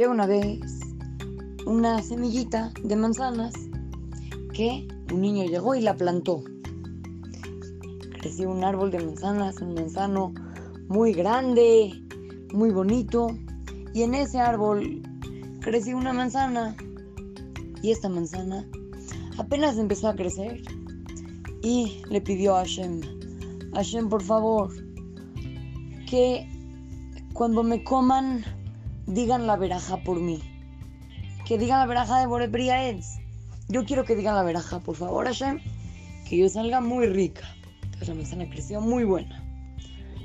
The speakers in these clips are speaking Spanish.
Había una vez una semillita de manzanas que un niño llegó y la plantó. Creció un árbol de manzanas, un manzano muy grande, muy bonito. Y en ese árbol creció una manzana. Y esta manzana apenas empezó a crecer. Y le pidió a Hashem, Hashem, por favor, que cuando me coman, digan la veraja por mí. Que digan la veraja de Borepriaetz. Yo quiero que digan la veraja, por favor, Hashem, que yo salga muy rica. Entonces la manzana creció muy buena.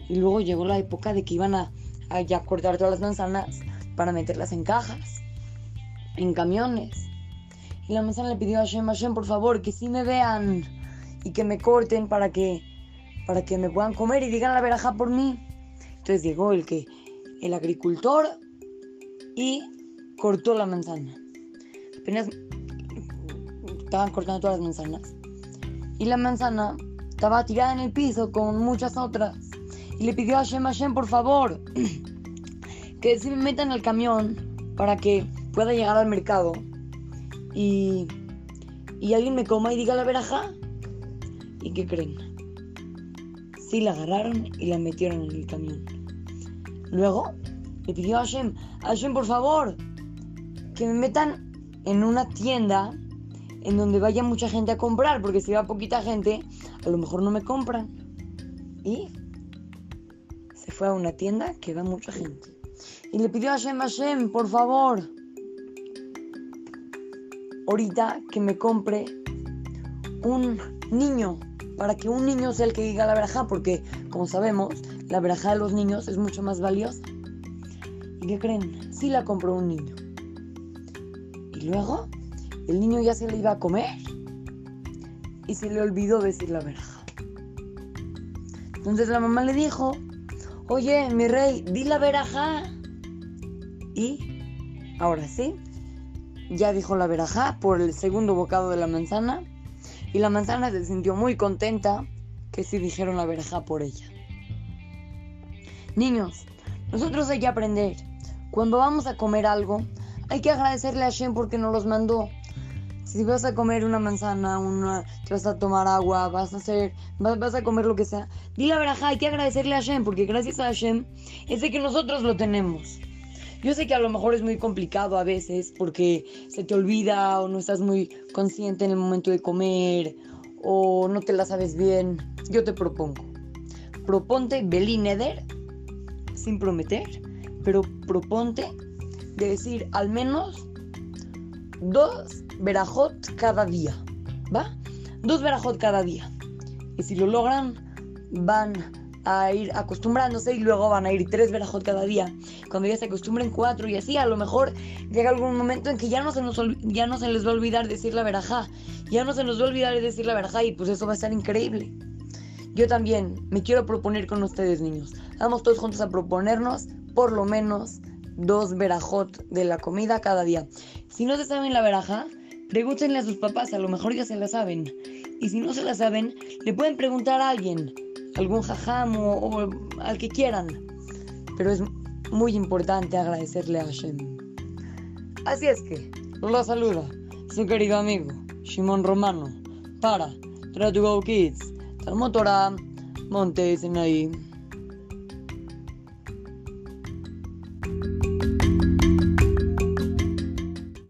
Y luego llegó la época de que iban a, a cortar todas las manzanas para meterlas en cajas, en camiones. Y la manzana le pidió a Hashem, Hashem, por favor, que sí me vean y que me corten para que, para que me puedan comer y digan la veraja por mí. Entonces llegó el que, el agricultor y cortó la manzana. Apenas estaban cortando todas las manzanas. Y la manzana estaba tirada en el piso con muchas otras. Y le pidió a Hashem, Hashem, por favor, que si me metan al camión para que pueda llegar al mercado y, y alguien me coma y diga la veraja. ¿Y qué creen? Sí la agarraron y la metieron en el camión. Luego le pidió a Hashem, Hashem por favor, que me metan en una tienda en donde vaya mucha gente a comprar, porque si va poquita gente, a lo mejor no me compran. Y se fue a una tienda que va mucha gente. Y le pidió a Hashem, Hashem, por favor, ahorita que me compre un niño, para que un niño sea el que diga la verajá, porque como sabemos, la verajá de los niños es mucho más valiosa. ¿Y qué creen? Sí la compró un niño. Y luego, el niño ya se le iba a comer y se le olvidó decir la verajá. Entonces la mamá le dijo, oye, mi rey, di la verajá. Y ahora sí, ya dijo la verajá por el segundo bocado de la manzana y la manzana se sintió muy contenta que sí dijeron la verajá por ella. Niños, nosotros hay que aprender. Cuando vamos a comer algo, hay que agradecerle a Shem porque nos los mandó. Si vas a comer una manzana, una, te vas a tomar agua, vas a hacer, vas, vas a comer lo que sea, di la verajá, hay que agradecerle a Shem porque gracias a Shem es de que nosotros lo tenemos. Yo sé que a lo mejor es muy complicado a veces porque se te olvida o no estás muy consciente en el momento de comer o no te la sabes bien. Yo te propongo. Proponte Belineder sin prometer, pero proponte de decir al menos dos verajot cada día. ¿Va? Dos verajot cada día. Y si lo logran, van a ir acostumbrándose y luego van a ir tres verajot cada día. Cuando ya se acostumbren cuatro y así, a lo mejor llega algún momento en que ya no se, nos, ya no se les va a olvidar decir la verajá. Ya no se nos va a olvidar decir la verajá y pues eso va a estar increíble. Yo también me quiero proponer con ustedes, niños. Vamos todos juntos a proponernos por lo menos dos verajot de la comida cada día. Si no se saben la verajá, pregúntenle a sus papás, a lo mejor ya se la saben. Y si no se la saben, le pueden preguntar a alguien algún jajam o, al que quieran. Pero es muy importante agradecerle a Hashem. Así es que, lo saluda su querido amigo Shimon Romano para Try to Go Kids, Talmud Torah, Monte Sinaí.